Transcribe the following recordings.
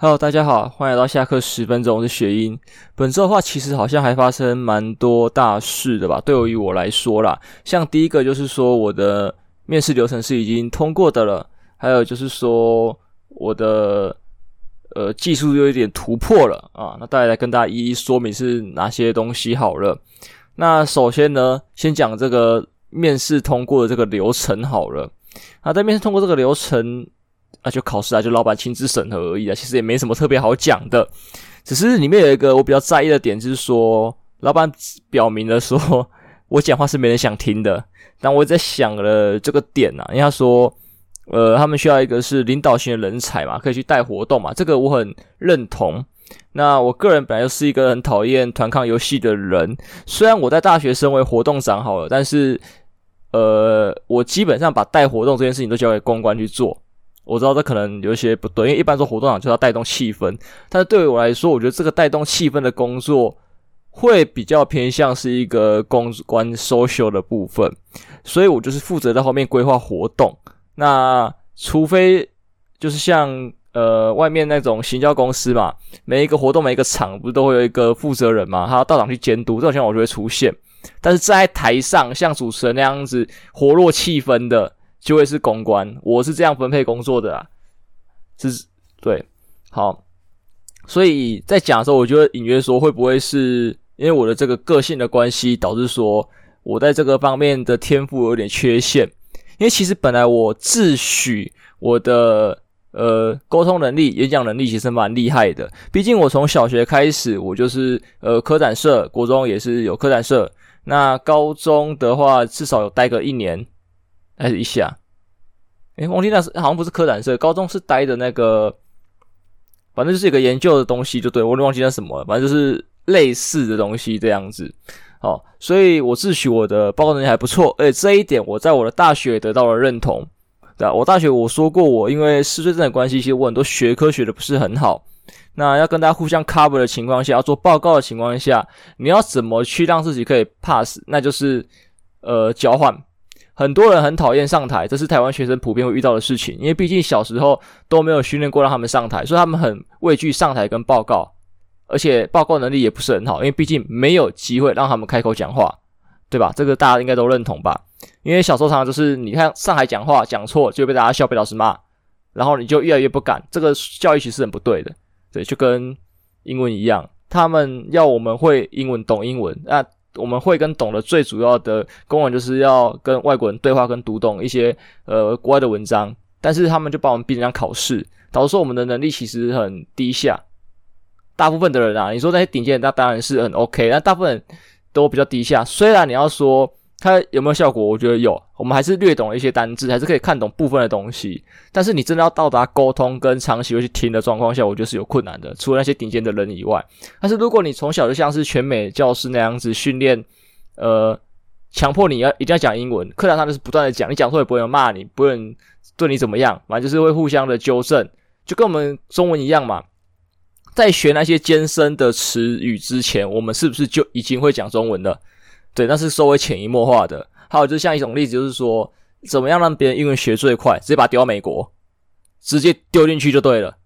Hello，大家好，欢迎来到下课十分钟，我是雪英。本周的话，其实好像还发生蛮多大事的吧？对于我来说啦，像第一个就是说我的面试流程是已经通过的了，还有就是说我的呃技术有一点突破了啊。那大家来跟大家一一说明是哪些东西好了。那首先呢，先讲这个面试通过的这个流程好了。那在面试通过这个流程。那就考试啊，就老板亲自审核而已啊，其实也没什么特别好讲的，只是里面有一个我比较在意的点，就是说老板表明了说我讲话是没人想听的。但我在想了这个点啊，因为他说，呃，他们需要一个是领导型的人才嘛，可以去带活动嘛，这个我很认同。那我个人本来就是一个很讨厌团抗游戏的人，虽然我在大学身为活动长好了，但是呃，我基本上把带活动这件事情都交给公关去做。我知道这可能有一些不对，因为一般说活动长就要带动气氛，但是对于我来说，我觉得这个带动气氛的工作会比较偏向是一个公关 social 的部分，所以我就是负责在后面规划活动。那除非就是像呃外面那种行销公司嘛，每一个活动每一个场不是都会有一个负责人嘛，他要到场去监督，这种情况我就会出现。但是在台上像主持人那样子活络气氛的。就会是公关，我是这样分配工作的啊，是，对，好，所以在讲的时候，我觉得隐约说会不会是因为我的这个个性的关系，导致说我在这个方面的天赋有点缺陷？因为其实本来我自诩我的呃沟通能力、演讲能力其实蛮厉害的，毕竟我从小学开始，我就是呃科展社，国中也是有科展社，那高中的话至少有待个一年。还是一下，诶，忘记那是好像不是科展社，高中是待的那个，反正就是一个研究的东西，就对，我都忘记那什么了，反正就是类似的东西这样子。好，所以我自诩我的报告能力还不错，而且这一点我在我的大学得到了认同。对啊，我大学我说过，我因为嗜睡症的关系，其实我很多学科学的不是很好。那要跟大家互相 cover 的情况下，要做报告的情况下，你要怎么去让自己可以 pass？那就是呃交换。很多人很讨厌上台，这是台湾学生普遍会遇到的事情，因为毕竟小时候都没有训练过让他们上台，所以他们很畏惧上台跟报告，而且报告能力也不是很好，因为毕竟没有机会让他们开口讲话，对吧？这个大家应该都认同吧？因为小时候常常就是你看上台讲话讲错就被大家笑，被老师骂，然后你就越来越不敢，这个教育其实很不对的，对，就跟英文一样，他们要我们会英文，懂英文，那。我们会跟懂的最主要的功能就是要跟外国人对话，跟读懂一些呃国外的文章，但是他们就把我们逼成这样考试，导致说我们的能力其实很低下。大部分的人啊，你说那些顶尖的，那当然是很 OK，但大部分都比较低下。虽然你要说。它有没有效果？我觉得有，我们还是略懂一些单字，还是可以看懂部分的东西。但是你真的要到达沟通跟长期会去听的状况下，我觉得是有困难的。除了那些顶尖的人以外，但是如果你从小就像是全美教师那样子训练，呃，强迫你要一定要讲英文，课堂上就是不断的讲，你讲错也不会有骂你，不会对你怎么样，反正就是会互相的纠正，就跟我们中文一样嘛。在学那些艰深的词语之前，我们是不是就已经会讲中文了？对，那是稍微潜移默化的。还有就是像一种例子，就是说，怎么样让别人英文学最快？直接把它丢到美国，直接丢进去就对了。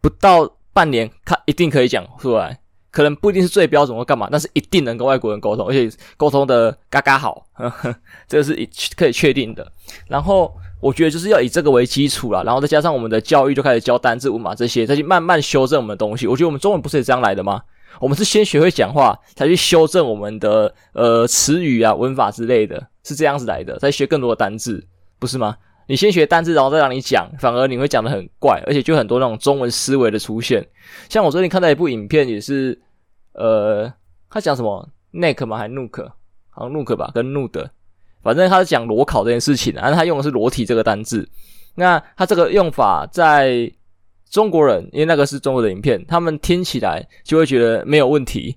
不到半年，他一定可以讲出来。可能不一定是最标准或干嘛，但是一定能跟外国人沟通，而且沟通的嘎嘎好，呵呵，这个是可以确定的。然后我觉得就是要以这个为基础啦，然后再加上我们的教育就开始教单字、文码这些，再去慢慢修正我们的东西。我觉得我们中文不是也这样来的吗？我们是先学会讲话，才去修正我们的呃词语啊、文法之类的，是这样子来的。再学更多的单字，不是吗？你先学单字，然后再让你讲，反而你会讲得很怪，而且就很多那种中文思维的出现。像我最近看到一部影片，也是呃，他讲什么 neck 吗？还 nook？好像 nook 吧，跟 nude，反正他是讲裸考这件事情，然后他用的是裸体这个单字。那他这个用法在。中国人，因为那个是中国的影片，他们听起来就会觉得没有问题，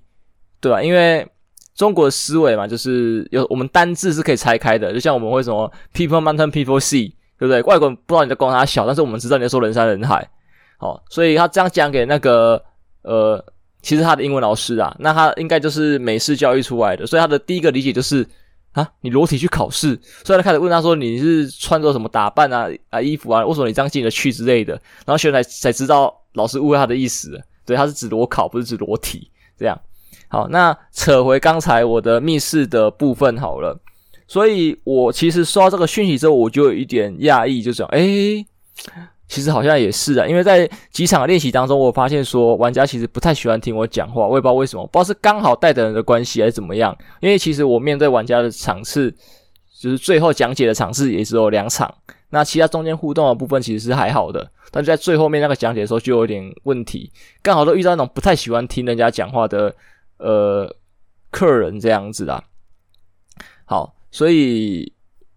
对吧？因为中国的思维嘛，就是有我们单字是可以拆开的，就像我们会什么 people mountain people sea，对不对？外国人不知道你在光他小，但是我们知道你在说人山人海，好，所以他这样讲给那个呃，其实他的英文老师啊，那他应该就是美式教育出来的，所以他的第一个理解就是。啊，你裸体去考试，所以他开始问他说：“你是穿着什么打扮啊？啊，衣服啊？为什么你这样进得去之类的？”然后学生才才知道老师误会他的意思了，对，他是指裸考，不是指裸体。这样，好，那扯回刚才我的密室的部分好了。所以我其实收到这个讯息之后，我就有一点讶异，就讲，诶，其实好像也是啊，因为在几场练习当中，我发现说玩家其实不太喜欢听我讲话，我也不知道为什么，不知道是刚好带的人的关系还是怎么样。因为其实我面对玩家的场次，就是最后讲解的场次也只有两场，那其他中间互动的部分其实是还好的，但是在最后面那个讲解的时候就有点问题，刚好都遇到那种不太喜欢听人家讲话的呃客人这样子啦。好。所以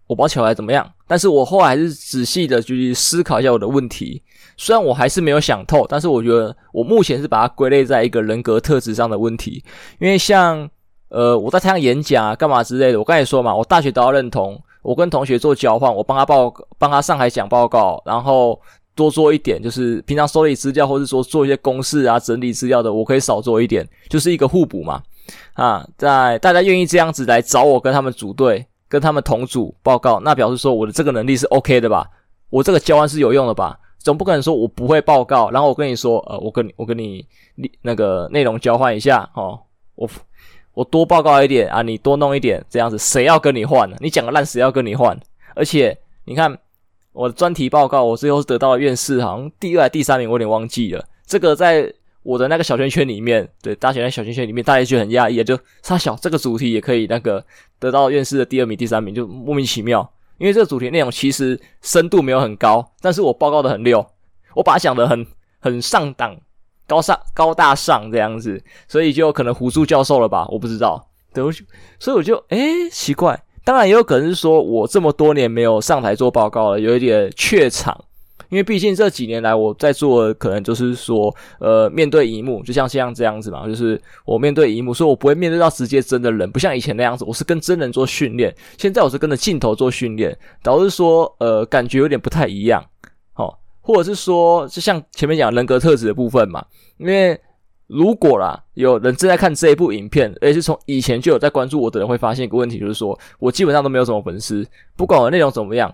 我不知道巧来怎么样，但是我后来还是仔细的去思考一下我的问题。虽然我还是没有想透，但是我觉得我目前是把它归类在一个人格特质上的问题。因为像呃我在台上演讲啊干嘛之类的，我刚才说嘛，我大学都要认同，我跟同学做交换，我帮他报帮他上台讲报告，然后多做一点，就是平常收理资料或者说做一些公式啊整理资料的，我可以少做一点，就是一个互补嘛。啊，在大家愿意这样子来找我跟他们组队，跟他们同组报告，那表示说我的这个能力是 OK 的吧？我这个交换是有用的吧？总不可能说我不会报告，然后我跟你说，呃，我跟你我跟你那个内容交换一下，哦，我我多报告一点啊，你多弄一点，这样子谁要跟你换呢？你讲个烂，谁要跟你换？而且你看我的专题报告，我最后是得到了院士，好像第二第三名，我有点忘记了。这个在。我的那个小圈圈里面，对，大学那小圈圈里面，大家就很讶异，就他小这个主题也可以那个得到院士的第二名、第三名，就莫名其妙。因为这个主题内容其实深度没有很高，但是我报告的很溜，我把它讲的很很上档、高上、高大上这样子，所以就可能唬住教授了吧？我不知道，对，所以我就诶奇怪，当然也有可能是说我这么多年没有上台做报告了，有一点怯场。因为毕竟这几年来我在做可能就是说，呃，面对荧幕，就像像这样子嘛，就是我面对荧幕，所以我不会面对到直接真的人，不像以前那样子，我是跟真人做训练，现在我是跟着镜头做训练，导致说，呃，感觉有点不太一样，好，或者是说，就像前面讲人格特质的部分嘛，因为如果啦，有人正在看这一部影片，而且是从以前就有在关注我的人，会发现一个问题，就是说我基本上都没有什么粉丝，不管我内容怎么样。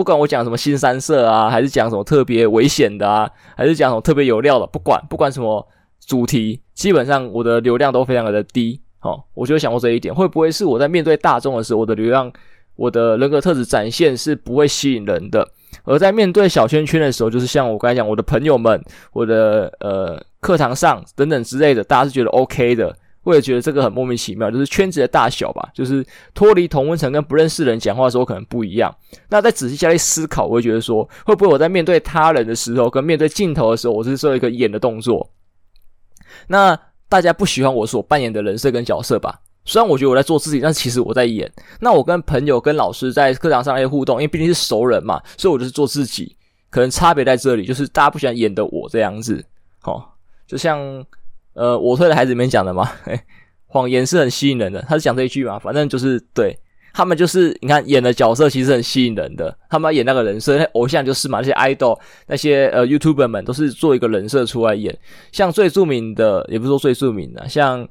不管我讲什么新三色啊，还是讲什么特别危险的啊，还是讲什么特别有料的，不管不管什么主题，基本上我的流量都非常的低。哦，我就想过这一点，会不会是我在面对大众的时候，我的流量、我的人格特质展现是不会吸引人的，而在面对小圈圈的时候，就是像我刚才讲，我的朋友们、我的呃课堂上等等之类的，大家是觉得 OK 的。我也觉得这个很莫名其妙，就是圈子的大小吧，就是脱离同温层跟不认识人讲话的时候可能不一样。那再仔细下来思考，我会觉得说，会不会我在面对他人的时候，跟面对镜头的时候，我是做一个演的动作？那大家不喜欢我所扮演的人设跟角色吧？虽然我觉得我在做自己，但其实我在演。那我跟朋友、跟老师在课堂上那些互动，因为毕竟是熟人嘛，所以我就是做自己。可能差别在这里，就是大家不喜欢演的我这样子。齁，就像。呃，我推的孩子里面讲的嘛，嘿，谎言是很吸引人的。他是讲这一句嘛，反正就是对他们就是你看演的角色其实很吸引人的，他们要演那个人设，那偶像就是嘛，那些 idol 那些呃 YouTuber 们都是做一个人设出来演。像最著名的，也不是说最著名的，像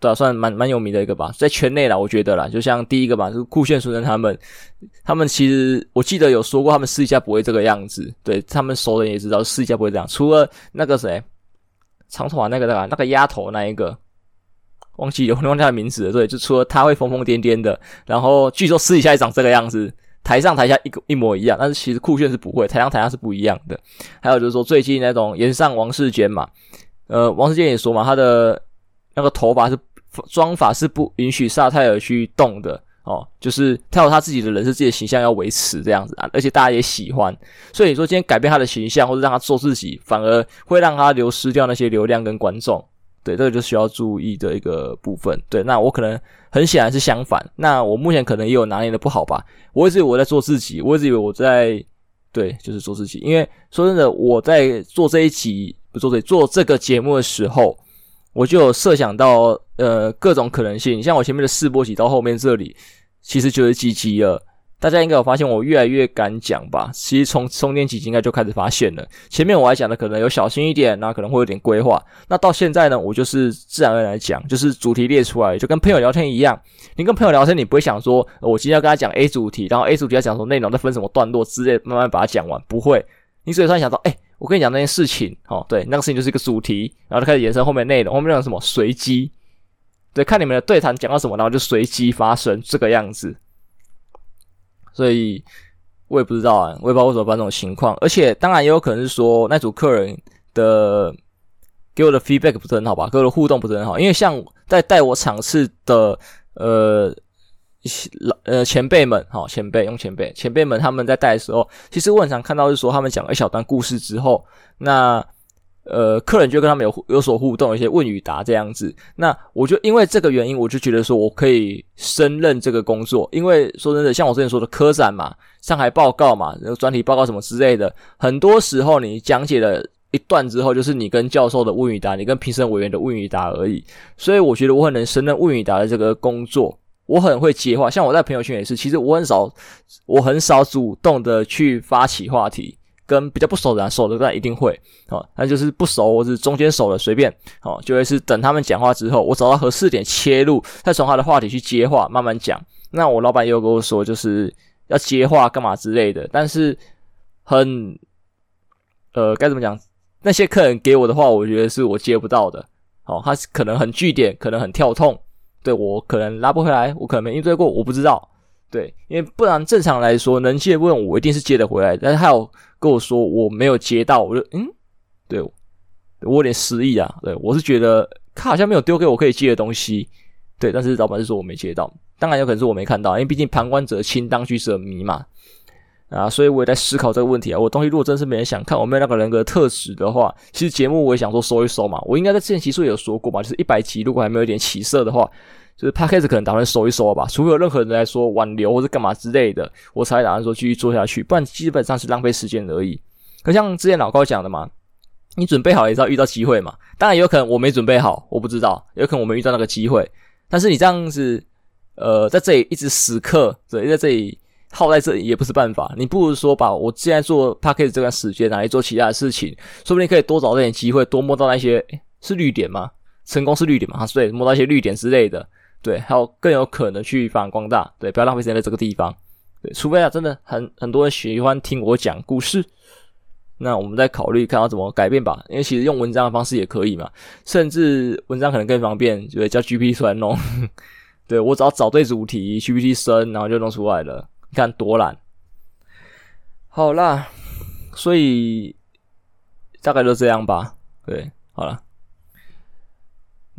对啊，算蛮蛮有名的一个吧，在圈内啦，我觉得啦，就像第一个吧，就是酷炫书生他们，他们其实我记得有说过，他们私底下不会这个样子，对他们熟人也知道私底下不会这样，除了那个谁。长头发那个那个那个丫头那一个，忘记有忘记他名字了。对，就除了他会疯疯癫癫的，然后据说私底下也长这个样子，台上台下一个一模一样。但是其实酷炫是不会，台上台下是不一样的。还有就是说最近那种岩上王世坚嘛，呃，王世坚也说嘛，他的那个头发是妆发是不允许萨泰尔去动的。哦，就是他有他自己的人设，自己的形象要维持这样子啊，而且大家也喜欢，所以你说今天改变他的形象，或者让他做自己，反而会让他流失掉那些流量跟观众。对，这个就需要注意的一个部分。对，那我可能很显然是相反。那我目前可能也有拿捏的不好吧？我一直以为我在做自己，我一直以为我在对，就是做自己。因为说真的，我在做这一集不做这做这个节目的时候，我就有设想到呃各种可能性。像我前面的试播集到后面这里。其实就是积极了，大家应该有发现我越来越敢讲吧？其实从充电几集应该就开始发现了。前面我还讲的可能有小心一点，那可能会有点规划。那到现在呢，我就是自然而然讲，就是主题列出来，就跟朋友聊天一样。你跟朋友聊天，你不会想说，我今天要跟他讲 A 主题，然后 A 主题要讲什么内容，再分什么段落之类，慢慢把它讲完。不会，你所以突然想到，哎，我跟你讲那件事情，哦，对，那个事情就是一个主题，然后就开始延伸后面内容，后面内容什么随机，对，看你们的对谈讲到什么，然后就随机发生这个样子。所以我也不知道啊，我也不知道为什么发生这种情况，而且当然也有可能是说那组客人的给我的 feedback 不是很好吧，给我的互动不是很好，因为像在带我场次的呃。老呃前辈们，好前辈用前辈前辈们他们在带的时候，其实我很常看到是说他们讲了一小段故事之后，那呃客人就跟他们有有所互动，一些问与答这样子。那我就因为这个原因，我就觉得说我可以胜任这个工作，因为说真的，像我之前说的科展嘛、上海报告嘛、然后专题报告什么之类的，很多时候你讲解了一段之后，就是你跟教授的问与答，你跟评审委员的问与答而已。所以我觉得我很能胜任问与答的这个工作。我很会接话，像我在朋友圈也是。其实我很少，我很少主动的去发起话题，跟比较不熟的人，熟的那一定会哦。那就是不熟或是中间熟的随便哦，就会是等他们讲话之后，我找到合适点切入，再从他的话题去接话，慢慢讲。那我老板也有跟我说，就是要接话干嘛之类的。但是很呃该怎么讲？那些客人给我的话，我觉得是我接不到的。哦，他可能很句点，可能很跳痛。对，我可能拉不回来，我可能没应对过，我不知道。对，因为不然正常来说能接问我一定是接得回来。但是还有跟我说我没有接到，我就嗯，对，我有点失忆啊。对，我是觉得他好像没有丢给我可以接的东西。对，但是老板是说我没接到，当然有可能是我没看到，因为毕竟旁观者清，当局者迷嘛。啊，所以我也在思考这个问题啊。我东西如果真是没人想看，我没有那个人格特质的话，其实节目我也想说收一收嘛。我应该在之前其实也有说过嘛，就是一百集如果还没有一点起色的话，就是 Podcast 可能打算收一收吧。除非有任何人来说挽留或者干嘛之类的，我才打算说继续做下去，不然基本上是浪费时间而已。可像之前老高讲的嘛，你准备好也是要遇到机会嘛。当然有可能我没准备好，我不知道，有可能我没遇到那个机会。但是你这样子，呃，在这里一直死磕，对，在这里。耗在这里也不是办法，你不如说把我现在做 Podcast 这段时间拿来做其他的事情，说不定可以多找点机会，多摸到那些是绿点吗？成功是绿点吗？对，摸到一些绿点之类的，对，还有更有可能去发扬光大，对，不要浪费时间在这个地方，对，除非啊真的很很多人喜欢听我讲故事，那我们再考虑看要怎么改变吧，因为其实用文章的方式也可以嘛，甚至文章可能更方便，就会叫 GPT 出来弄，对，我只要找对主题，GPT 生，然后就弄出来了。你看多懒，好啦，所以大概就这样吧。对，好了，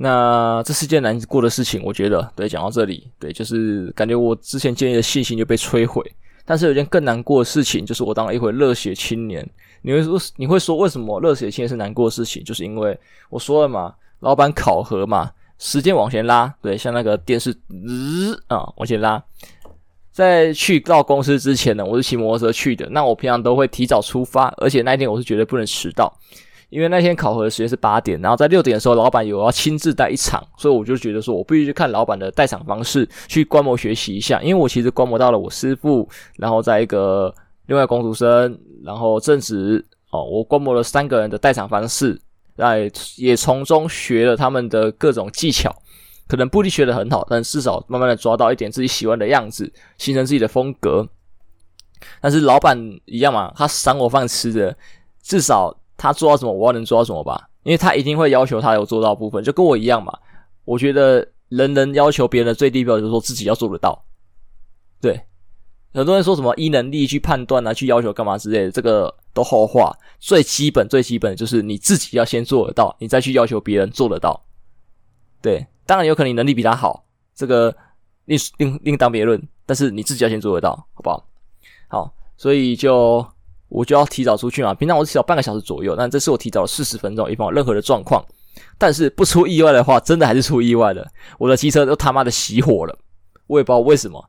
那这是件难过的事情，我觉得。对，讲到这里，对，就是感觉我之前建立的信心就被摧毁。但是有件更难过的事情，就是我当了一回热血青年。你会说，你会说为什么热血青年是难过的事情？就是因为我说了嘛，老板考核嘛，时间往前拉，对，像那个电视，日、啊，往前拉。在去到公司之前呢，我是骑摩托车去的。那我平常都会提早出发，而且那一天我是绝对不能迟到，因为那天考核的时间是八点，然后在六点的时候，老板有要亲自带一场，所以我就觉得说我必须去看老板的带场方式，去观摩学习一下。因为我其实观摩到了我师傅，然后在一个另外工读生，然后正职哦，我观摩了三个人的带场方式，来也从中学了他们的各种技巧。可能不一定学得很好，但至少慢慢的抓到一点自己喜欢的样子，形成自己的风格。但是老板一样嘛，他赏我饭吃的，至少他做到什么，我要能做到什么吧？因为他一定会要求他有做到部分，就跟我一样嘛。我觉得人人要求别人的最低标准，就是说自己要做得到。对，很多人说什么依能力去判断啊，去要求干嘛之类的，这个都后话。最基本最基本就是你自己要先做得到，你再去要求别人做得到。对。当然有可能你能力比他好，这个另另另当别论。但是你自己要先做得到，好不好？好，所以就我就要提早出去嘛。平常我是提早半个小时左右，但这次我提早了四十分钟，以防有任何的状况。但是不出意外的话，真的还是出意外了。我的机车都他妈的熄火了，我也不知道为什么。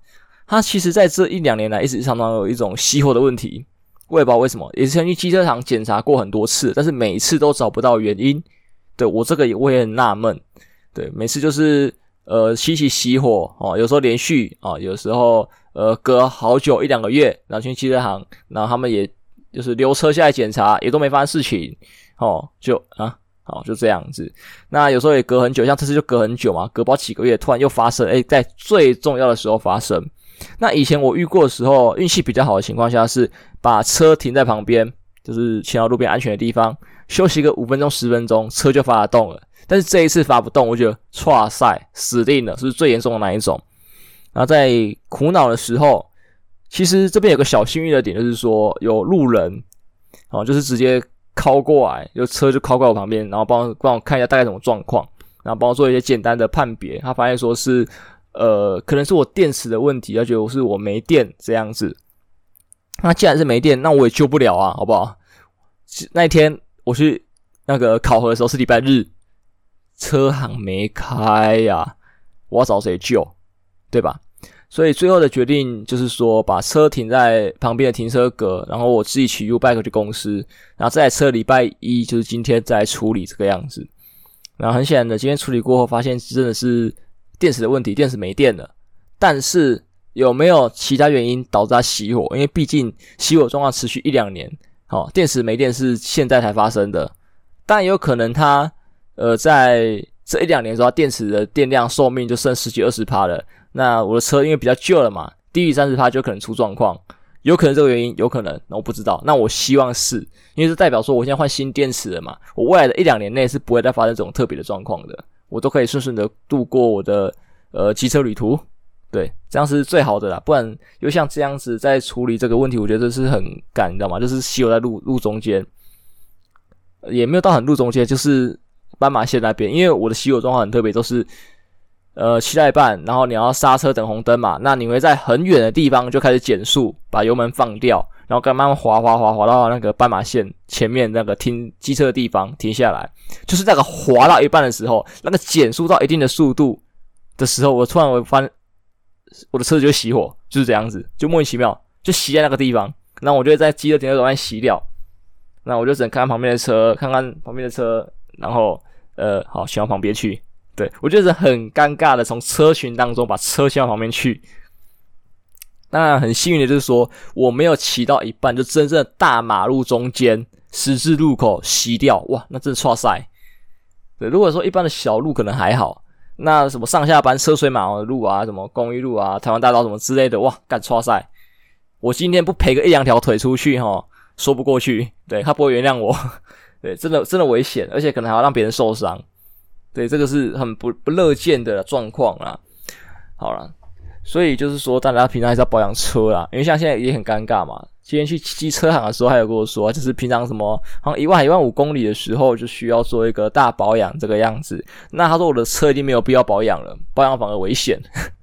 它其实在这一两年来一直常常有一种熄火的问题，我也不知道为什么。也是先去机车厂检查过很多次，但是每一次都找不到原因。对，我这个我也很纳闷。对，每次就是呃熄起熄火哦，有时候连续啊、哦，有时候呃隔好久一两个月，然后去机车行，然后他们也就是留车下来检查，也都没发生事情哦，就啊好就这样子。那有时候也隔很久，像这次就隔很久嘛，隔不到几个月，突然又发生，诶，在最重要的时候发生。那以前我遇过的时候，运气比较好的情况下是把车停在旁边，就是骑到路边安全的地方休息个五分钟十分钟，车就发动了。但是这一次发不动，我觉得剉赛死定了，是是最严重的那一种？然后在苦恼的时候，其实这边有个小幸运的点，就是说有路人哦，就是直接靠过来，就车就靠过来我旁边，然后帮帮我看一下大概什么状况，然后帮我做一些简单的判别。他发现说是呃，可能是我电池的问题，他觉得我是我没电这样子。那既然是没电，那我也救不了啊，好不好？那一天我去那个考核的时候是礼拜日。车行没开呀、我要找谁救，对吧？所以最后的决定就是说，把车停在旁边的停车格，然后我自己骑 U-Bike 去公司，然后这台车礼拜一就是今天再处理这个样子。然后很显然的，今天处理过后，发现真的是电池的问题，电池没电了。但是有没有其他原因导致它熄火？因为毕竟熄火状况持续一两年，好、哦，电池没电是现在才发生的，但也有可能它。呃，在这一两年的时候，电池的电量寿命就剩十几二十趴了。那我的车因为比较旧了嘛，低于三十趴就可能出状况，有可能这个原因，有可能，那我不知道。那我希望是，因为这代表说我现在换新电池了嘛，我未来的一两年内是不会再发生这种特别的状况的，我都可以顺顺的度过我的呃机车旅途。对，这样是最好的啦。不然又像这样子在处理这个问题，我觉得这是很赶，你知道吗？就是骑我在路路中间，也没有到很路中间，就是。斑马线那边，因为我的熄火状况很特别，都是呃骑到一半，然后你要刹车等红灯嘛，那你会在很远的地方就开始减速，把油门放掉，然后慢慢滑滑滑滑到那个斑马线前面那个停机车的地方停下来，就是那个滑到一半的时候，那个减速到一定的速度的时候，我突然我发我的车子就熄火，就是这样子，就莫名其妙就熄在那个地方，那我就会在机车停车场熄掉，那我就只能看看旁边的车，看看旁边的车，然后。呃，好，骑到旁边去。对，我觉得是很尴尬的，从车群当中把车骑到旁边去。当然，很幸运的就是说，我没有骑到一半，就真正的大马路中间十字路口熄掉。哇，那真的剉赛。对，如果说一般的小路可能还好，那什么上下班车水马龙的路啊，什么公益路啊、台湾大道什么之类的，哇，干剉赛。我今天不赔个一两条腿出去，哈，说不过去。对，他不会原谅我。对，真的真的危险，而且可能还要让别人受伤。对，这个是很不不乐见的状况啦。好了，所以就是说，大家平常还是要保养车啦，因为像现在也很尴尬嘛。今天去机车行的时候，还有跟我说，就是平常什么好像一万一万五公里的时候，就需要做一个大保养这个样子。那他说我的车已经没有必要保养了，保养反而危险。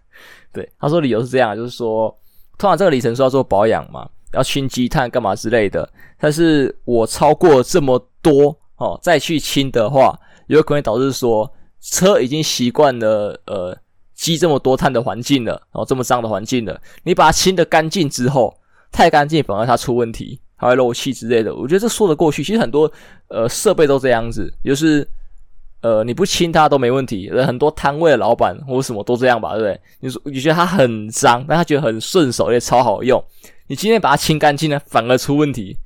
对，他说理由是这样，就是说，通常这个里程数要做保养嘛。要清积碳干嘛之类的，但是我超过这么多哦，再去清的话，有可能导致说车已经习惯了呃积这么多碳的环境了，然后这么脏的环境了，你把它清的干净之后，太干净反而它出问题，还会漏气之类的。我觉得这说得过去，其实很多呃设备都这样子，就是呃你不清它都没问题，很多摊位的老板或什么都这样吧，对不对？你说你觉得它很脏，但他觉得很顺手，也超好用。你今天把它清干净了，反而出问题，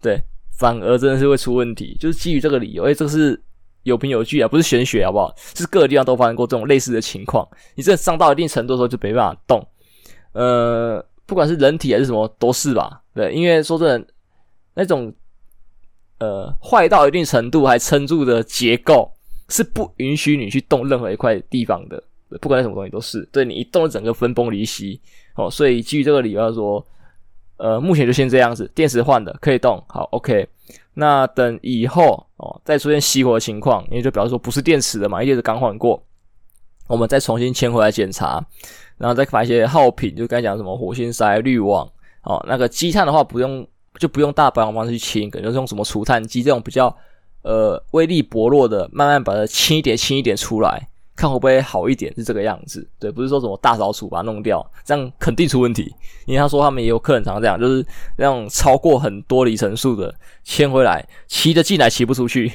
对，反而真的是会出问题，就是基于这个理由，诶，这个是有凭有据啊，不是玄学，好不好？是各个地方都发生过这种类似的情况。你这伤到一定程度的时候就没办法动，呃，不管是人体还是什么都是吧，对，因为说真的，那种呃坏到一定程度还撑住的结构是不允许你去动任何一块地方的，不管什么东西都是，对，你一动整个分崩离析哦，所以基于这个理由来说。呃，目前就先这样子，电池换的可以动，好，OK。那等以后哦，再出现熄火的情况，因为就表示说不是电池的嘛，因为是刚换过，我们再重新牵回来检查，然后再买一些耗品，就该讲什么火星塞、滤网，哦，那个积碳的话不用，就不用大保养方式去清，可能用什么除碳机这种比较呃威力薄弱的，慢慢把它清一点、清一点出来。看会不会好一点，是这个样子，对，不是说什么大扫除把它弄掉，这样肯定出问题。因为他说他们也有客人常常这样，就是那种超过很多里程数的牵回来，骑得进来骑不出去，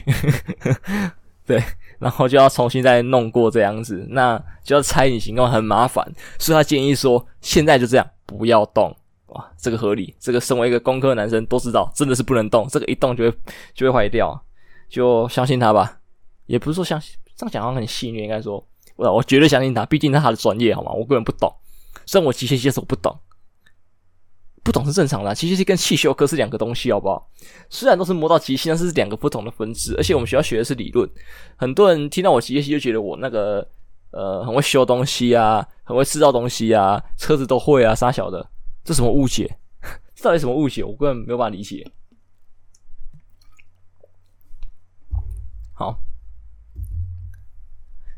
对，然后就要重新再弄过这样子，那就要拆引擎，那很麻烦。所以他建议说，现在就这样，不要动，哇，这个合理。这个身为一个工科男生都知道，真的是不能动，这个一动就会就会坏掉，就相信他吧，也不是说相信。这样讲话很戏谑，应该说，我我绝对相信他，毕竟是他的专业，好吗？我根本不懂，虽然我机械系是我不懂，不懂是正常的。机械系跟汽修科是两个东西，好不好？虽然都是摸到机械，但是两个不同的分支。而且我们学校学的是理论，很多人听到我机械系就觉得我那个呃很会修东西啊，很会制造东西啊，车子都会啊，啥小的，这什么误解？这到底什么误解？我根本没有办法理解。好，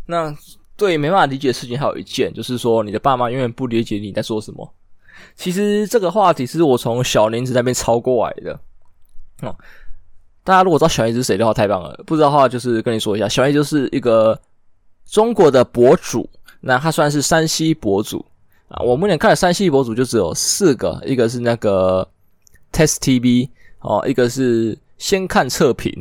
那对没办法理解的事情还有一件，就是说你的爸妈永远不理解你在说什么。其实这个话题是我从小林子那边抄过来的。哦，大家如果知道小林子是谁的话，太棒了；不知道的话，就是跟你说一下，小林子就是一个中国的博主，那他算是山西博主啊。我目前看的山西博主就只有四个，一个是那个 Test TV 哦，一个是先看测评，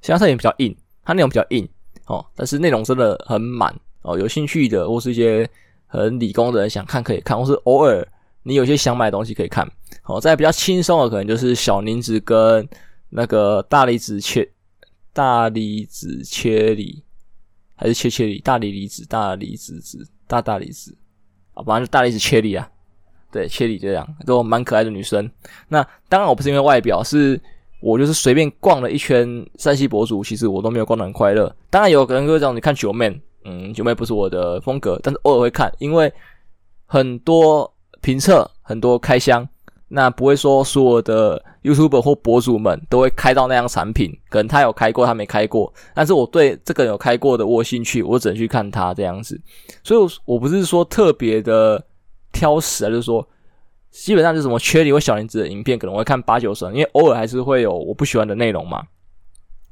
先看测评比较硬。它内容比较硬哦，但是内容真的很满哦。有兴趣的或是一些很理工的人想看可以看，或是偶尔你有些想买的东西可以看。哦，再比较轻松的可能就是小林子跟那个大离子切大离子切离还是切切离大离离子大离子子大大离子啊，反正大离子切离啊，对，切离这样都蛮可爱的女生。那当然我不是因为外表是。我就是随便逛了一圈山西博主，其实我都没有逛得很快乐。当然有可能会这样，你看九妹，嗯，九妹不是我的风格，但是偶尔会看，因为很多评测，很多开箱，那不会说所有的 YouTuber 或博主们都会开到那样产品，可能他有开过，他没开过，但是我对这个有开过的我有兴趣，我只能去看他这样子。所以，我不是说特别的挑食啊，就是说。基本上就是什么缺里或小林子的影片，可能会看八九成，因为偶尔还是会有我不喜欢的内容嘛。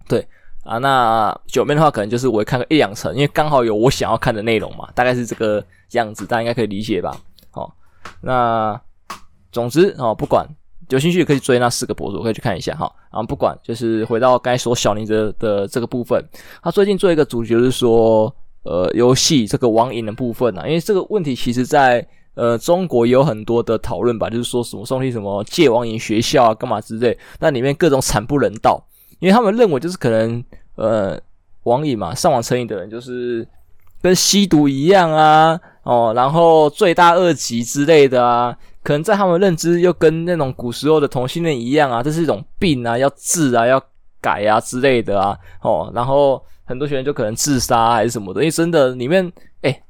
对啊，那九妹的话，可能就是我会看个一两成，因为刚好有我想要看的内容嘛，大概是这个样子，大家应该可以理解吧？好，那总之哦，不管有兴趣可以追那四个博主，可以去看一下哈。然后不管就是回到刚才说小林子的这个部分，他最近做一个主题是说，呃，游戏这个网瘾的部分啊，因为这个问题其实在。呃，中国有很多的讨论吧，就是说什么送去什么戒网瘾学校啊，干嘛之类，那里面各种惨不忍睹，因为他们认为就是可能呃网瘾嘛，上网成瘾的人就是跟吸毒一样啊，哦，然后罪大恶极之类的啊，可能在他们认知又跟那种古时候的同性恋一样啊，这是一种病啊，要治啊，要改啊之类的啊，哦，然后很多学生就可能自杀还是什么的，因为真的里面诶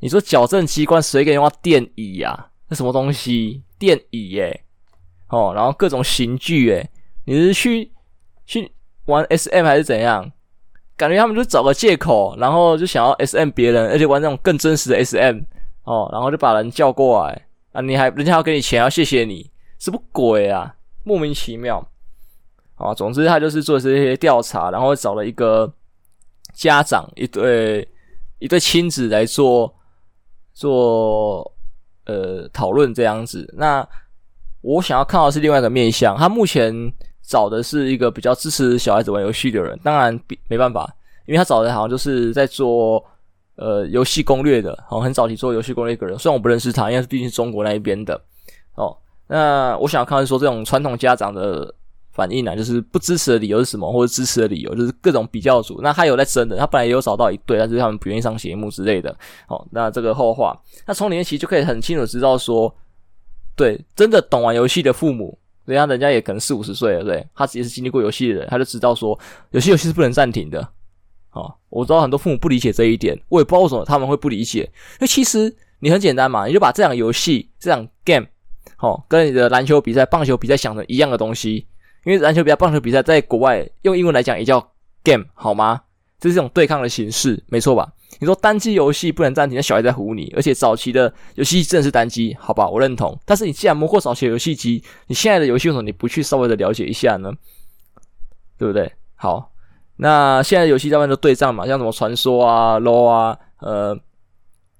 你说矫正机关谁给你用电椅呀、啊？那什么东西？电椅耶、哦，然后各种刑具耶？你是去去玩 SM 还是怎样？感觉他们就找个借口，然后就想要 SM 别人，而且玩那种更真实的 SM 哦，然后就把人叫过来啊，你还人家要给你钱，要谢谢你，什么鬼啊？莫名其妙啊！总之他就是做这些调查，然后找了一个家长，一对一对亲子来做。做呃讨论这样子，那我想要看到的是另外一个面向。他目前找的是一个比较支持小孩子玩游戏的人，当然没办法，因为他找的好像就是在做呃游戏攻略的，好像很早期做游戏攻略的人。虽然我不认识他，因为毕竟是中国那一边的哦。那我想要看到是说这种传统家长的。反应呢，就是不支持的理由是什么，或者支持的理由就是各种比较组。那他有在争的，他本来也有找到一对，但是他们不愿意上节目之类的。哦，那这个后话，那从里面其实就可以很清楚知道说，对，真的懂玩游戏的父母，人家人家也可能四五十岁了，对，他也是经历过游戏的人，他就知道说，有些游戏是不能暂停的。哦，我知道很多父母不理解这一点，我也不知道为什么他们会不理解，因为其实你很简单嘛，你就把这场游戏这场 game，哦，跟你的篮球比赛、棒球比赛想成一样的东西。因为篮球比赛、棒球比赛在国外用英文来讲也叫 game 好吗？这是一种对抗的形式，没错吧？你说单机游戏不能暂停，那小孩在唬你。而且早期的游戏正是单机，好吧？我认同。但是你既然摸过早期的游戏机，你现在的游戏为什么你不去稍微的了解一下呢？对不对？好，那现在游戏大部分都对战嘛，像什么传说啊、LOL 啊、呃、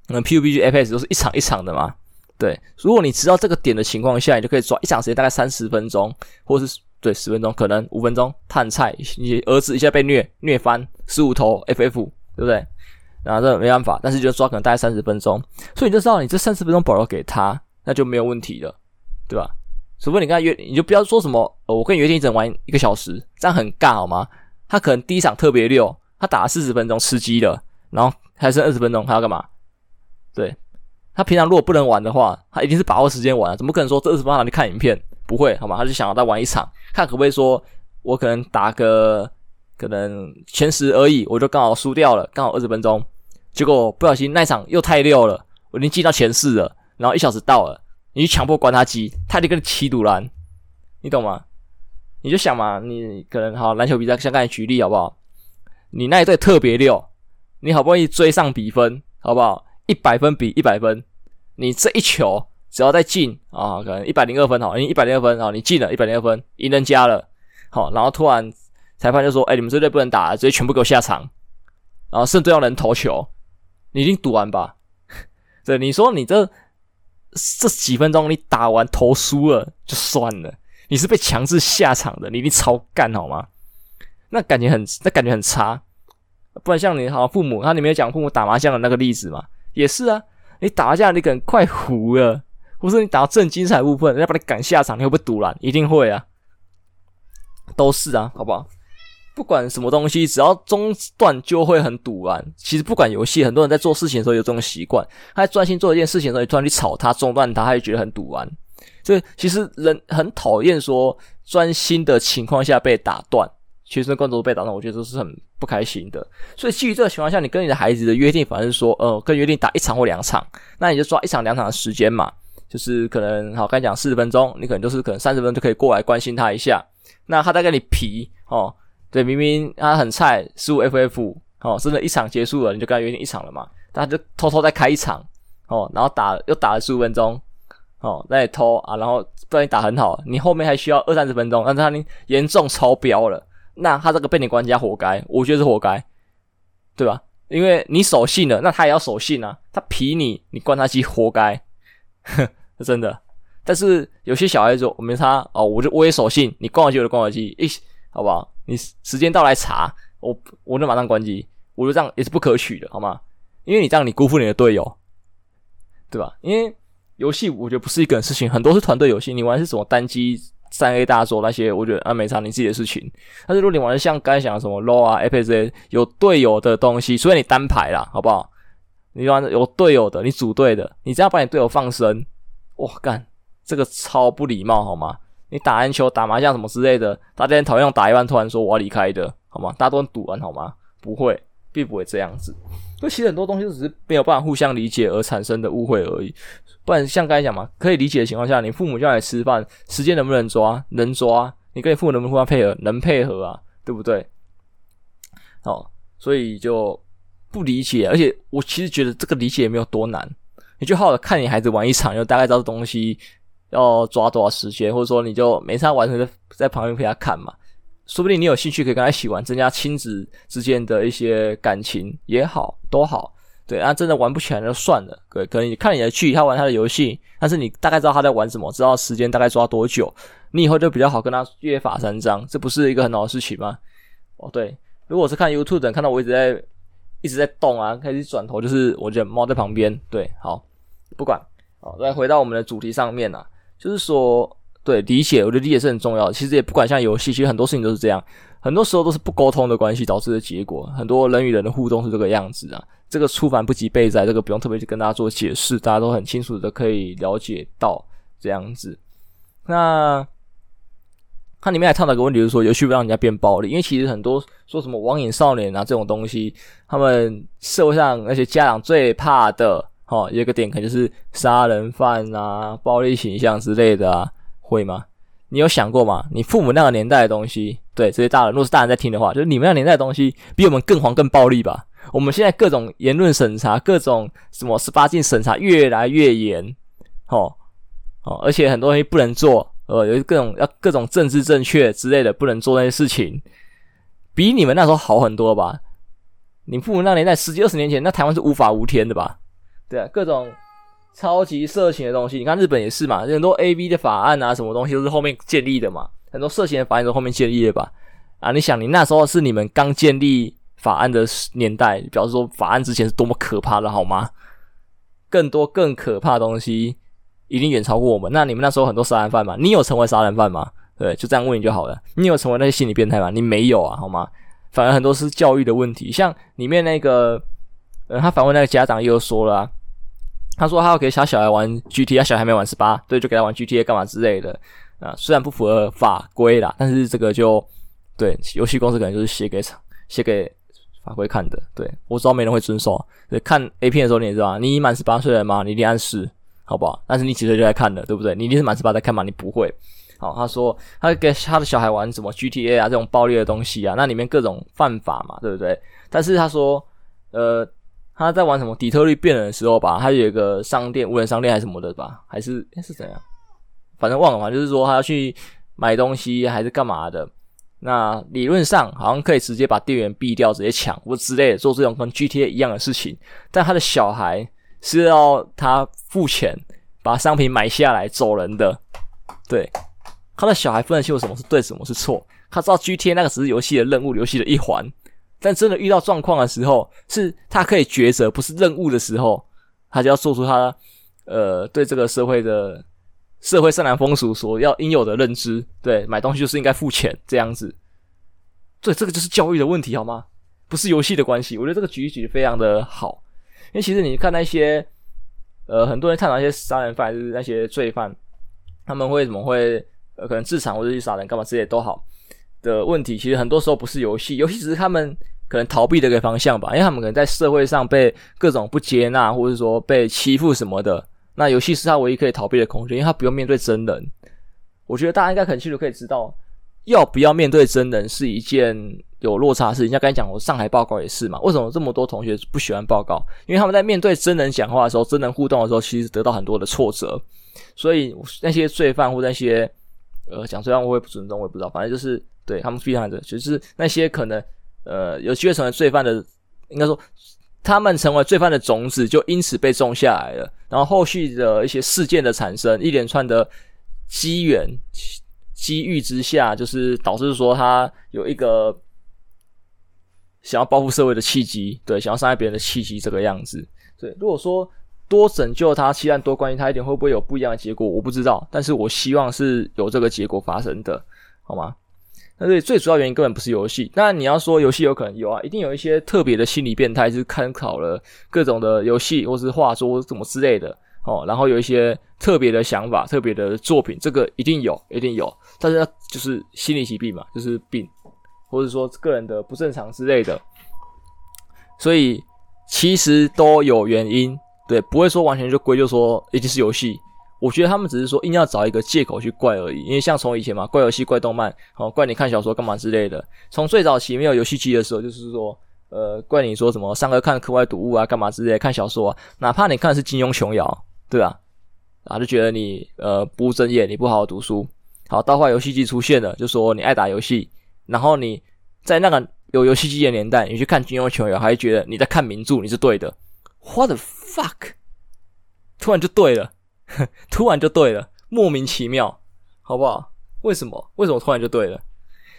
嗯、PUBG、FPS 都是一场一场的嘛。对，如果你知道这个点的情况下，你就可以抓一场时间大概三十分钟，或者是。对，十分钟可能五分钟探菜，你儿子一下被虐虐翻十五头 FF，对不对？然后这没办法，但是就抓可能大概三十分钟，所以你就知道你这三十分钟保留给他，那就没有问题了，对吧？除非你跟他约，你就不要说什么，我跟你约定只能玩一个小时，这样很尬好吗？他可能第一场特别溜，他打了四十分钟吃鸡了，然后还剩二十分钟，他要干嘛？对。他平常如果不能玩的话，他一定是把握时间玩，怎么可能说这二十分钟拿去看影片？不会，好吗？他就想要再玩一场，看可不可以说，我可能打个可能前十而已，我就刚好输掉了，刚好二十分钟，结果不小心那场又太溜了，我已经进到前四了，然后一小时到了，你就强迫关他机，他就跟你起赌烂，你懂吗？你就想嘛，你可能好篮球比赛，像刚才举例好不好？你那一队特别溜，你好不容易追上比分，好不好？一百分比一百分，你这一球只要再进啊，可能一百零二分好，你一百零二分好，你进了一百零二分，赢人家了，好，然后突然裁判就说：“哎，你们这队不能打，直接全部给我下场。”然后剩队要人投球，你已经赌完吧？对，你说你这这几分钟你打完投输了就算了，你是被强制下场的，你一定超干好吗？那感觉很，那感觉很差。不然像你好父母，他你没有讲父母打麻将的那个例子嘛？也是啊，你打麻将你可能快糊了，或是你打到正精彩部分，人家把你赶下场，你会不会堵拦？一定会啊，都是啊，好不好？不管什么东西，只要中断就会很赌烂。其实不管游戏，很多人在做事情的时候有这种习惯，他在专心做一件事情的时候，你突然去吵他、中断他，他就觉得很赌烂。所以其实人很讨厌说专心的情况下被打断。其实观众被打断，我觉得这是很不开心的。所以基于这个情况下，你跟你的孩子的约定，反正说，呃，跟约定打一场或两场，那你就抓一场两场的时间嘛，就是可能好，刚讲四十分钟，你可能就是可能三十分钟就可以过来关心他一下。那他在跟你皮哦，对，明明他很菜，十五 FF 哦，真的，一场结束了，你就跟他约定一场了嘛，他就偷偷再开一场哦，然后打又打了十五分钟哦，那也偷啊，然后不然你打很好，你后面还需要二三十分钟，但是他严重超标了。那他这个被你关家活该，我觉得是活该，对吧？因为你守信了，那他也要守信啊。他皮你，你关他机活该，哼，真的。但是有些小孩子我没他哦，我就我也守信，你关我机我就关我机，诶，好不好？你时间到来查，我我就马上关机，我觉得这样也是不可取的，好吗？因为你这样你辜负你的队友，对吧？因为游戏我觉得不是一个人事情，很多是团队游戏，你玩是什么单机？三 A 大作那些，我觉得啊没差，你自己的事情。但是如果你玩的像刚才讲的什么 LOL 啊、Apex 有队友的东西，所以你单排啦，好不好？你玩有队友的，你组队的，你这样把你队友放生，哇干，这个超不礼貌，好吗？你打篮球、打麻将什么之类的，大家讨厌打一半突然说我要离开的，好吗？大家都很赌完，好吗？不会，并不会这样子。就其实很多东西只是没有办法互相理解而产生的误会而已。不然像刚才讲嘛，可以理解的情况下，你父母叫你吃饭，时间能不能抓？能抓。你跟你父母能不能互相配合？能配合啊，对不对？哦，所以就不理解。而且我其实觉得这个理解也没有多难，你就好好看你孩子玩一场，就大概知道东西要抓多少时间，或者说你就每次他玩，在在旁边陪他看嘛。说不定你有兴趣可以跟他一起玩，增加亲子之间的一些感情也好，都好。对啊，真的玩不起来就算了。对，可能你看你的剧，他玩他的游戏，但是你大概知道他在玩什么，知道时间大概抓多久，你以后就比较好跟他约法三章，这不是一个很好的事情吗？哦，对，如果是看 YouTube 的看到我一直在一直在动啊，开始转头，就是我觉得猫在旁边。对，好，不管。好，再回到我们的主题上面啊，就是说。对，理解，我觉得理解是很重要的。其实也不管像游戏，其实很多事情都是这样，很多时候都是不沟通的关系导致的结果。很多人与人的互动是这个样子啊。这个出版不及备载，这个不用特别去跟大家做解释，大家都很清楚的可以了解到这样子。那它里面还探讨一个问题，就是说游戏会让人家变暴力，因为其实很多说什么网瘾少年啊这种东西，他们社会上那些家长最怕的，哦，有个点可能就是杀人犯啊、暴力倾向之类的啊。会吗？你有想过吗？你父母那个年代的东西，对这些大人，如果是大人在听的话，就是你们那年代的东西比我们更黄、更暴力吧？我们现在各种言论审查，各种什么十八禁审查越来越严，哦哦，而且很多东西不能做，呃，有各种要各种政治正确之类的不能做那些事情，比你们那时候好很多吧？你父母那年代十几二十年前，那台湾是无法无天的吧？对啊，各种。超级色情的东西，你看日本也是嘛，很多 AV 的法案啊，什么东西都是后面建立的嘛，很多色情的法案都后面建立的吧？啊，你想，你那时候是你们刚建立法案的年代，表示说法案之前是多么可怕的好吗？更多更可怕的东西一定远超过我们。那你们那时候很多杀人犯嘛，你有成为杀人犯吗？对，就这样问你就好了。你有成为那些心理变态吗？你没有啊，好吗？反而很多是教育的问题，像里面那个，呃，他访问那个家长又说了。他说他要给小小孩玩 GTA，小孩没玩十八，对，就给他玩 GTA 干嘛之类的啊。虽然不符合法规啦，但是这个就对游戏公司可能就是写给写给法规看的。对，我知道没人会遵守。对，看 A 片的时候你也知道，你满十八岁了吗？你一定按是，好不好？但是你几岁就在看的，对不对？你一定是满十八在看嘛？你不会。好，他说他给他的小孩玩什么 GTA 啊这种暴力的东西啊，那里面各种犯法嘛，对不对？但是他说，呃。他在玩什么底特律变人的时候吧，他有一个商店，无人商店还是什么的吧，还是诶是怎样？反正忘了嘛，就是说他要去买东西还是干嘛的。那理论上好像可以直接把店员毙掉，直接抢或之类的，做这种跟 GTA 一样的事情。但他的小孩是要他付钱把商品买下来走人的。对，他的小孩分得清楚什么是对，什么是错。他知道 GTA 那个只是游戏的任务，游戏的一环。但真的遇到状况的时候，是他可以抉择，不是任务的时候，他就要做出他呃对这个社会的社会善良风俗所要应有的认知。对，买东西就是应该付钱这样子。对，这个就是教育的问题，好吗？不是游戏的关系。我觉得这个举一举非常的好，因为其实你看那些呃很多人探讨一些杀人犯，就是那些罪犯，他们会怎么会呃可能自残或者去杀人干嘛之类都好。的问题其实很多时候不是游戏，游戏只是他们可能逃避的一个方向吧，因为他们可能在社会上被各种不接纳，或者说被欺负什么的。那游戏是他唯一可以逃避的空间，因为他不用面对真人。我觉得大家应该很清楚可以知道，要不要面对真人是一件有落差的事情。像刚才讲，我上海报告也是嘛。为什么这么多同学不喜欢报告？因为他们在面对真人讲话的时候，真人互动的时候，其实得到很多的挫折。所以那些罪犯或那些呃讲罪犯，我也不尊重，我也不知道，反正就是。对他们非常的，就是那些可能呃有机会成为罪犯的，应该说他们成为罪犯的种子就因此被种下来了，然后后续的一些事件的产生，一连串的机缘机遇之下，就是导致说他有一个想要报复社会的契机，对，想要伤害别人的契机这个样子。对，如果说多拯救他，期待多关心他一点，会不会有不一样的结果？我不知道，但是我希望是有这个结果发生的，好吗？那对，最主要原因根本不是游戏。那你要说游戏有可能有啊，一定有一些特别的心理变态，是参考了各种的游戏或是画作什么之类的哦，然后有一些特别的想法、特别的作品，这个一定有，一定有。但是就是心理疾病嘛，就是病，或者说个人的不正常之类的，所以其实都有原因，对，不会说完全就归咎说一定是游戏。我觉得他们只是说硬要找一个借口去怪而已，因为像从以前嘛，怪游戏、怪动漫，哦，怪你看小说干嘛之类的。从最早期没有游戏机的时候，就是说，呃，怪你说什么上课看课外读物啊，干嘛之类，看小说啊，哪怕你看的是金庸琼瑶，对吧？啊，就觉得你呃不务正业，你不好好读书。好，到后来游戏机出现了，就说你爱打游戏，然后你在那个有游戏机的年代，你去看金庸琼瑶，还觉得你在看名著，你是对的。What the fuck？突然就对了。突然就对了，莫名其妙，好不好？为什么？为什么突然就对了？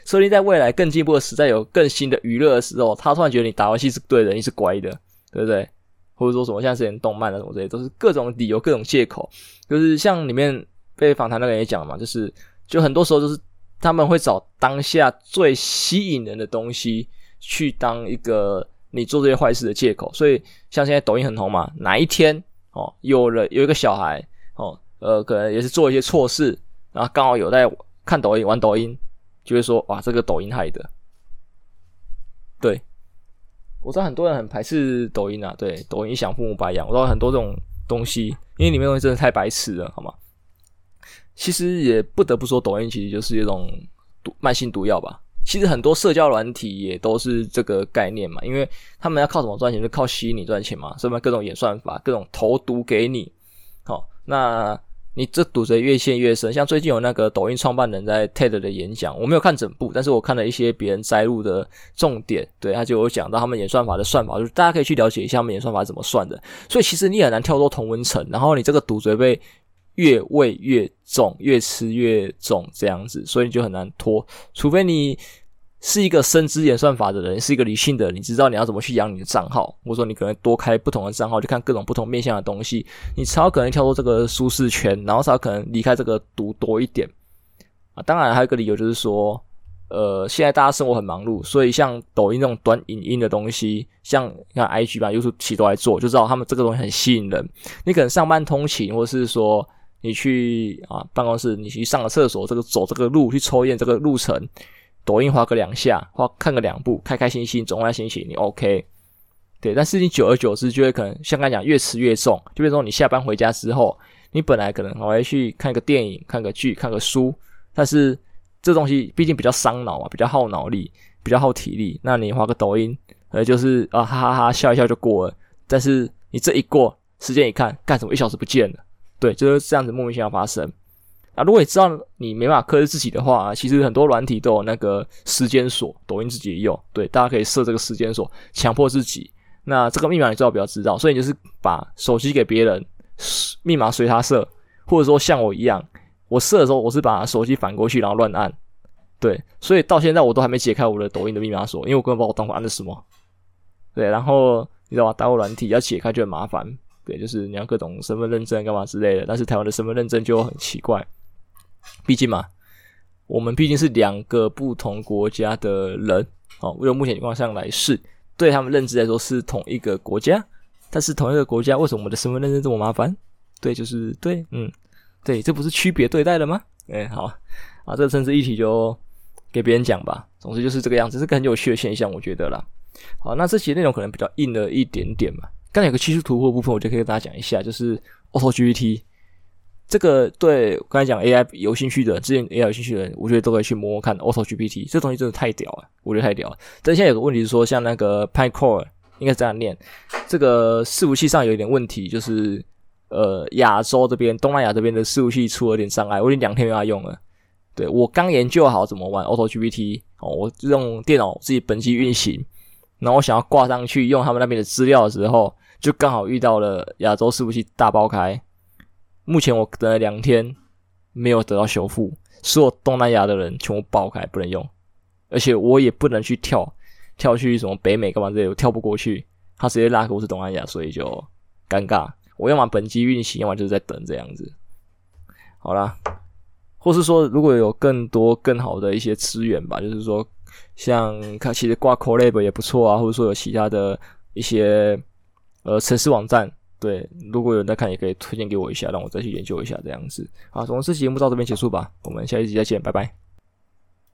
所以在未来更进步的时代，有更新的娱乐的时候，他突然觉得你打游戏是对的，你是乖的，对不对？或者说什么像之前动漫啊什么这些，都是各种理由、各种借口。就是像里面被访谈那个人也讲嘛，就是就很多时候就是他们会找当下最吸引人的东西去当一个你做这些坏事的借口。所以像现在抖音很红嘛，哪一天哦，有了有一个小孩。哦，呃，可能也是做一些错事，然后刚好有在看抖音、玩抖音，就会说哇，这个抖音害的。对，我知道很多人很排斥抖音啊，对，抖音想父母白养，我知道很多这种东西，因为里面东西真的太白痴了，好吗？其实也不得不说，抖音其实就是一种毒慢性毒药吧。其实很多社交软体也都是这个概念嘛，因为他们要靠什么赚钱？就靠吸引你赚钱嘛，所以各种演算法，各种投毒给你。好那你这赌则越陷越深，像最近有那个抖音创办人在 TED 的演讲，我没有看整部，但是我看了一些别人摘录的重点，对，他就有讲到他们演算法的算法，就是大家可以去了解一下他们演算法怎么算的。所以其实你很难跳脱同温层，然后你这个赌则被越喂越重，越吃越重这样子，所以你就很难脱，除非你。是一个深知演算法的人，是一个理性的人，你知道你要怎么去养你的账号，或者说你可能多开不同的账号，去看各种不同面向的东西，你才有可能跳出这个舒适圈，然后才可能离开这个赌多一点啊。当然还有一个理由就是说，呃，现在大家生活很忙碌，所以像抖音这种短影音的东西，像像 IG 吧，YouTube 其实都来做，就知道他们这个东西很吸引人。你可能上班通勤，或是说你去啊办公室，你去上个厕所，这个走这个路去抽烟这个路程，抖音滑个两下，划看个两部，开开心心，总换心情，你 OK。对，但是你久而久之，就会可能像刚才讲，越吃越重。就比如说你下班回家之后，你本来可能还会去看个电影、看个剧、看个书，但是这东西毕竟比较伤脑啊，比较耗脑力，比较耗体力。那你划个抖音，呃，就是啊哈哈哈笑一笑就过了。但是你这一过，时间一看，干什么一小时不见了？对，就是这样子莫名其妙发生。啊，如果你知道你没办法克制自己的话，其实很多软体都有那个时间锁，抖音自己也有。对，大家可以设这个时间锁，强迫自己。那这个密码你最好不要知道，所以你就是把手机给别人，密码随他设，或者说像我一样，我设的时候我是把手机反过去，然后乱按，对，所以到现在我都还没解开我的抖音的密码锁，因为我根本不知道我当初按的什么，对，然后你知道吧，打我软体要解开就很麻烦，对，就是你要各种身份认证干嘛之类的，但是台湾的身份认证就很奇怪，毕竟嘛，我们毕竟是两个不同国家的人，哦，用目前情况上来试。对他们认知来说是同一个国家，但是同一个国家为什么我们的身份认证这么麻烦？对，就是对，嗯，对，这不是区别对待了吗？哎，好啊，这个政治议题就给别人讲吧。总之就是这个样子，是个很有趣的现象，我觉得啦。好，那这期内容可能比较硬了一点点嘛。刚才有个技术突破部分，我就可以跟大家讲一下，就是 AutoGPT。这个对刚才讲 AI 有兴趣的，之前 AI 有兴趣的人，我觉得都可以去摸摸看 AutoGPT，这东西真的太屌了，我觉得太屌了。但现在有个问题是说，像那个 p y c o r e 应该是这样念，这个伺服器上有一点问题，就是呃亚洲这边、东南亚这边的伺服器出了点障碍，我已经两天没法用了。对，我刚研究好怎么玩 AutoGPT 哦，我用电脑自己本机运行，然后我想要挂上去用他们那边的资料的时候，就刚好遇到了亚洲伺服器大爆开。目前我等了两天，没有得到修复，所有东南亚的人全部爆开，不能用，而且我也不能去跳，跳去什么北美干嘛之类的，我跳不过去，他直接拉给我是东南亚，所以就尴尬。我要么本机运行，要么就是在等这样子。好啦，或是说如果有更多更好的一些资源吧，就是说像看其实挂 Collab 也不错啊，或者说有其他的一些呃城市网站。对，如果有人在看，也可以推荐给我一下，让我再去研究一下这样子。好，总之这期节目到这边结束吧，我们下一集再见，拜拜。